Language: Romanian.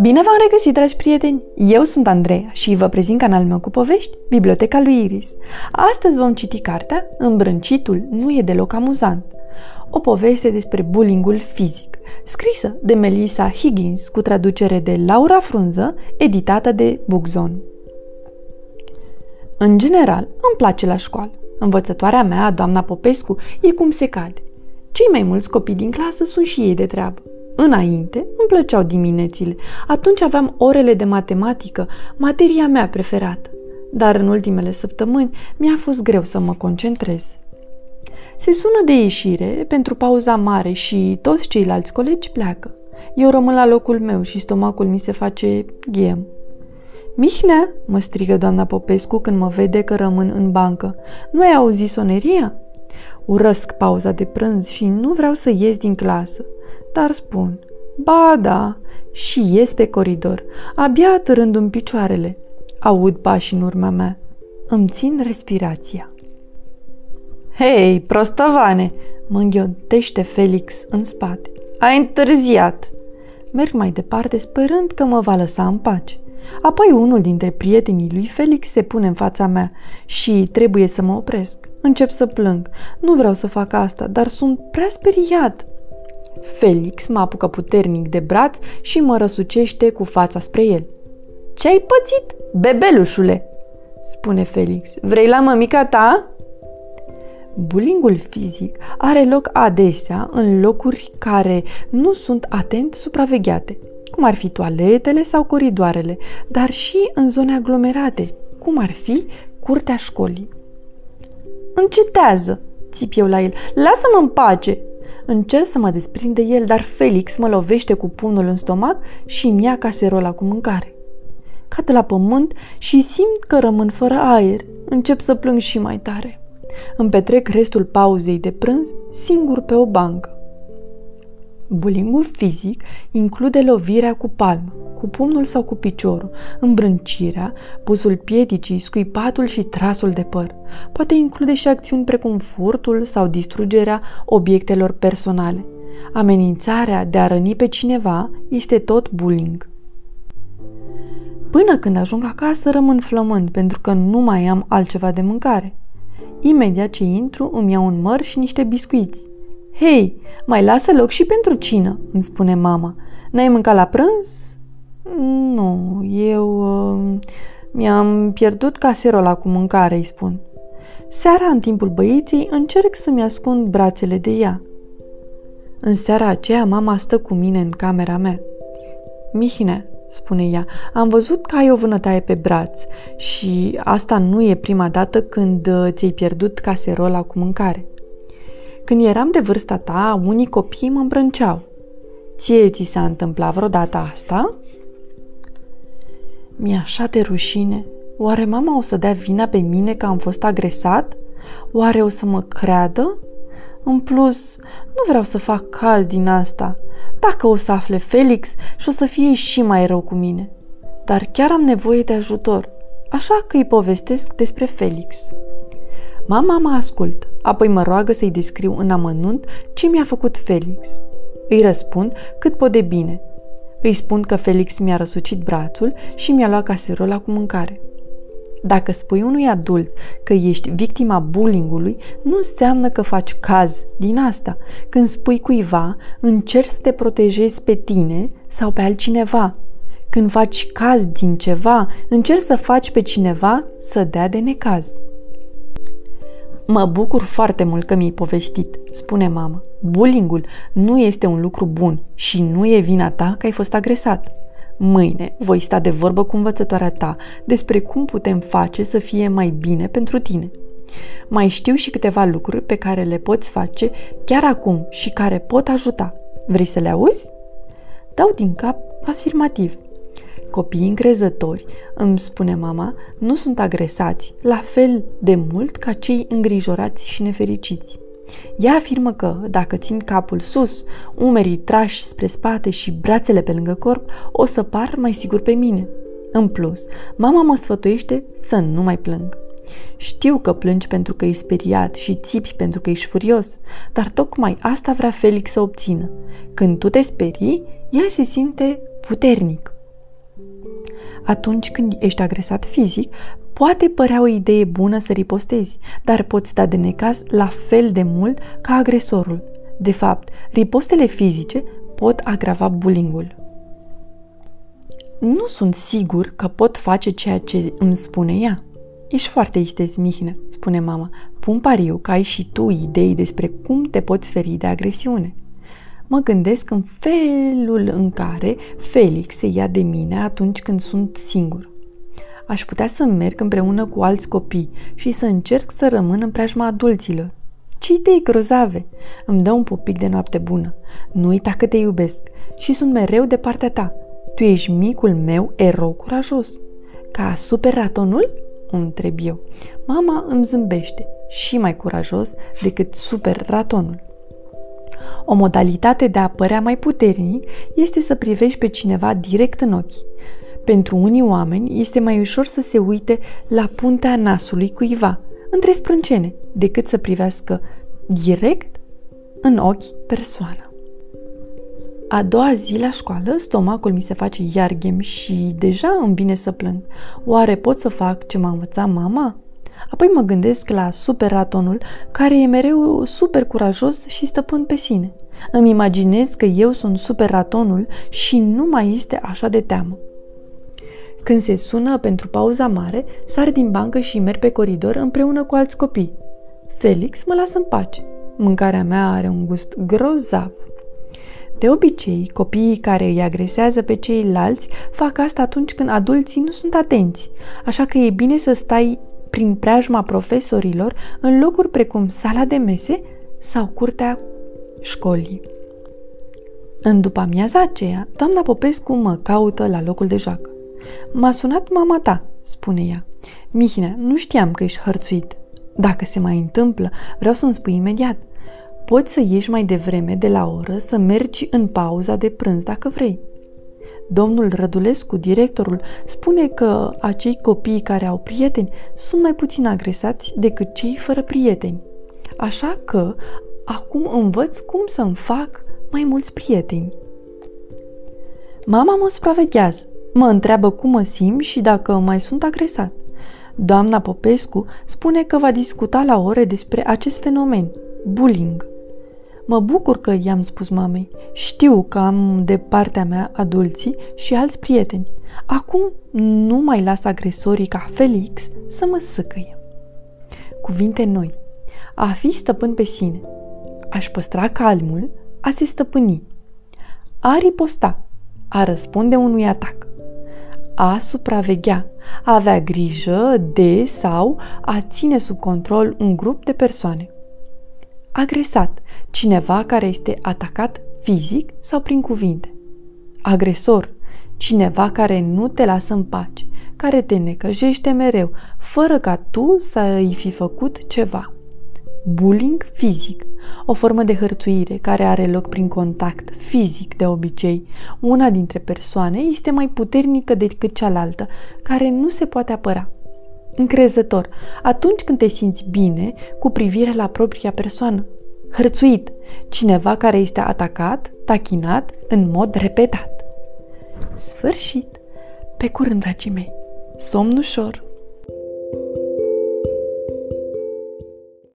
Bine v-am regăsit, dragi prieteni! Eu sunt Andreea și vă prezint canalul meu cu povești, Biblioteca lui Iris. Astăzi vom citi cartea Îmbrâncitul nu e deloc amuzant. O poveste despre bullyingul fizic, scrisă de Melissa Higgins cu traducere de Laura Frunză, editată de Bookzone. În general, îmi place la școală. Învățătoarea mea, doamna Popescu, e cum se cade. Cei mai mulți copii din clasă sunt și ei de treabă. Înainte îmi plăceau diminețile. Atunci aveam orele de matematică, materia mea preferată. Dar în ultimele săptămâni mi-a fost greu să mă concentrez. Se sună de ieșire pentru pauza mare și toți ceilalți colegi pleacă. Eu rămân la locul meu și stomacul mi se face ghem. Mihnea, mă strigă doamna Popescu când mă vede că rămân în bancă. Nu ai auzit soneria? Urăsc pauza de prânz și nu vreau să ies din clasă dar spun, ba da, și ies pe coridor, abia târându-mi picioarele. Aud pași în urma mea. Îmi țin respirația. Hei, prostovane, mă înghiontește Felix în spate. Ai întârziat! Merg mai departe sperând că mă va lăsa în pace. Apoi unul dintre prietenii lui Felix se pune în fața mea și trebuie să mă opresc. Încep să plâng. Nu vreau să fac asta, dar sunt prea speriat. Felix mă apucă puternic de braț și mă răsucește cu fața spre el. Ce ai pățit, bebelușule?" spune Felix. Vrei la mămica ta?" Bullyingul fizic are loc adesea în locuri care nu sunt atent supravegheate, cum ar fi toaletele sau coridoarele, dar și în zone aglomerate, cum ar fi curtea școlii. Încetează, țip eu la el, lasă-mă în pace, Încerc să mă desprind de el, dar Felix mă lovește cu pumnul în stomac și îmi ia caserola cu mâncare. Cad la pământ și simt că rămân fără aer. Încep să plâng și mai tare. Îmi petrec restul pauzei de prânz singur pe o bancă. Bulingul fizic include lovirea cu palmă, cu pumnul sau cu piciorul, îmbrâncirea, pusul piedicii, scuipatul și trasul de păr. Poate include și acțiuni precum furtul sau distrugerea obiectelor personale. Amenințarea de a răni pe cineva este tot bullying. Până când ajung acasă, rămân flămând pentru că nu mai am altceva de mâncare. Imediat ce intru, îmi iau un măr și niște biscuiți. Hei, mai lasă loc și pentru cină, îmi spune mama. N-ai mâncat la prânz? Nu, eu uh, mi-am pierdut caserola cu mâncare, îi spun. Seara, în timpul băieții, încerc să-mi ascund brațele de ea. În seara aceea, mama stă cu mine în camera mea. Mihne, spune ea, am văzut că ai o vânătaie pe braț și asta nu e prima dată când uh, ți-ai pierdut caserola cu mâncare. Când eram de vârsta ta, unii copii mă îmbrânceau. Ție ți s-a întâmplat vreodată asta? Mi-e așa de rușine. Oare mama o să dea vina pe mine că am fost agresat? Oare o să mă creadă? În plus, nu vreau să fac caz din asta. Dacă o să afle Felix și o să fie și mai rău cu mine. Dar chiar am nevoie de ajutor, așa că îi povestesc despre Felix. Mama mă ascultă, apoi mă roagă să-i descriu în amănunt ce mi-a făcut Felix. Îi răspund cât pot de bine. Îi spun că Felix mi-a răsucit brațul și mi-a luat caserola cu mâncare. Dacă spui unui adult că ești victima bullyingului, nu înseamnă că faci caz din asta. Când spui cuiva, încerci să te protejezi pe tine sau pe altcineva. Când faci caz din ceva, încerci să faci pe cineva să dea de necaz. Mă bucur foarte mult că mi-ai povestit, spune mama. Bullyingul nu este un lucru bun și nu e vina ta că ai fost agresat. Mâine voi sta de vorbă cu învățătoarea ta despre cum putem face să fie mai bine pentru tine. Mai știu și câteva lucruri pe care le poți face chiar acum și care pot ajuta. Vrei să le auzi? Dau din cap afirmativ. Copiii încrezători, îmi spune mama, nu sunt agresați la fel de mult ca cei îngrijorați și nefericiți. Ea afirmă că, dacă țin capul sus, umerii trași spre spate și brațele pe lângă corp, o să par mai sigur pe mine. În plus, mama mă sfătuiește să nu mai plâng. Știu că plângi pentru că ești speriat și țipi pentru că ești furios, dar tocmai asta vrea Felix să obțină. Când tu te sperii, el se simte puternic. Atunci când ești agresat fizic, poate părea o idee bună să ripostezi, dar poți da de necaz la fel de mult ca agresorul. De fapt, ripostele fizice pot agrava bullyingul. Nu sunt sigur că pot face ceea ce îmi spune ea. Ești foarte istez, Mihnă, spune mama. Pun pariu că ai și tu idei despre cum te poți feri de agresiune. Mă gândesc în felul în care Felix se ia de mine atunci când sunt singur. Aș putea să merg împreună cu alți copii și să încerc să rămân în preajma adulților. Ce idei grozave! Îmi dă un pupic de noapte bună. Nu uita că te iubesc și sunt mereu de partea ta. Tu ești micul meu erou curajos. Ca super ratonul? întreb eu. Mama îmi zâmbește și mai curajos decât super ratonul. O modalitate de a părea mai puternic este să privești pe cineva direct în ochi. Pentru unii oameni este mai ușor să se uite la puntea nasului cuiva, între sprâncene, decât să privească direct în ochi persoana. A doua zi la școală, stomacul mi se face iar ghem și deja îmi vine să plâng. Oare pot să fac ce m-a învățat mama? Apoi mă gândesc la superatonul, care e mereu super curajos și stăpân pe sine. Îmi imaginez că eu sunt superatonul și nu mai este așa de teamă. Când se sună pentru pauza mare, sar din bancă și merg pe coridor împreună cu alți copii. Felix mă lasă în pace. Mâncarea mea are un gust grozav. De obicei, copiii care îi agresează pe ceilalți fac asta atunci când adulții nu sunt atenți, așa că e bine să stai prin preajma profesorilor în locuri precum sala de mese sau curtea școlii. În după amiaza aceea, doamna Popescu mă caută la locul de joacă. M-a sunat mama ta, spune ea. Mihnea, nu știam că ești hărțuit. Dacă se mai întâmplă, vreau să-mi spui imediat. Poți să ieși mai devreme de la oră să mergi în pauza de prânz dacă vrei. Domnul Rădulescu, directorul, spune că acei copii care au prieteni sunt mai puțin agresați decât cei fără prieteni. Așa că acum învăț cum să-mi fac mai mulți prieteni. Mama mă supraveghează, mă întreabă cum mă simt și dacă mai sunt agresat. Doamna Popescu spune că va discuta la ore despre acest fenomen, bullying. Mă bucur că i-am spus mamei. Știu că am de partea mea adulții și alți prieteni. Acum nu mai las agresorii ca Felix să mă săcăie. Cuvinte noi. A fi stăpân pe sine. Aș păstra calmul, a se stăpâni. A riposta. A răspunde unui atac. A supraveghea. A avea grijă de sau a ține sub control un grup de persoane. Agresat, cineva care este atacat fizic sau prin cuvinte. Agresor, cineva care nu te lasă în pace, care te necăjește mereu, fără ca tu să îi fi făcut ceva. Bullying fizic, o formă de hărțuire care are loc prin contact fizic de obicei. Una dintre persoane este mai puternică decât cealaltă, care nu se poate apăra încrezător, atunci când te simți bine cu privire la propria persoană. Hărțuit, cineva care este atacat, tachinat în mod repetat. Sfârșit. Pe curând, dragii mei. Somn ușor.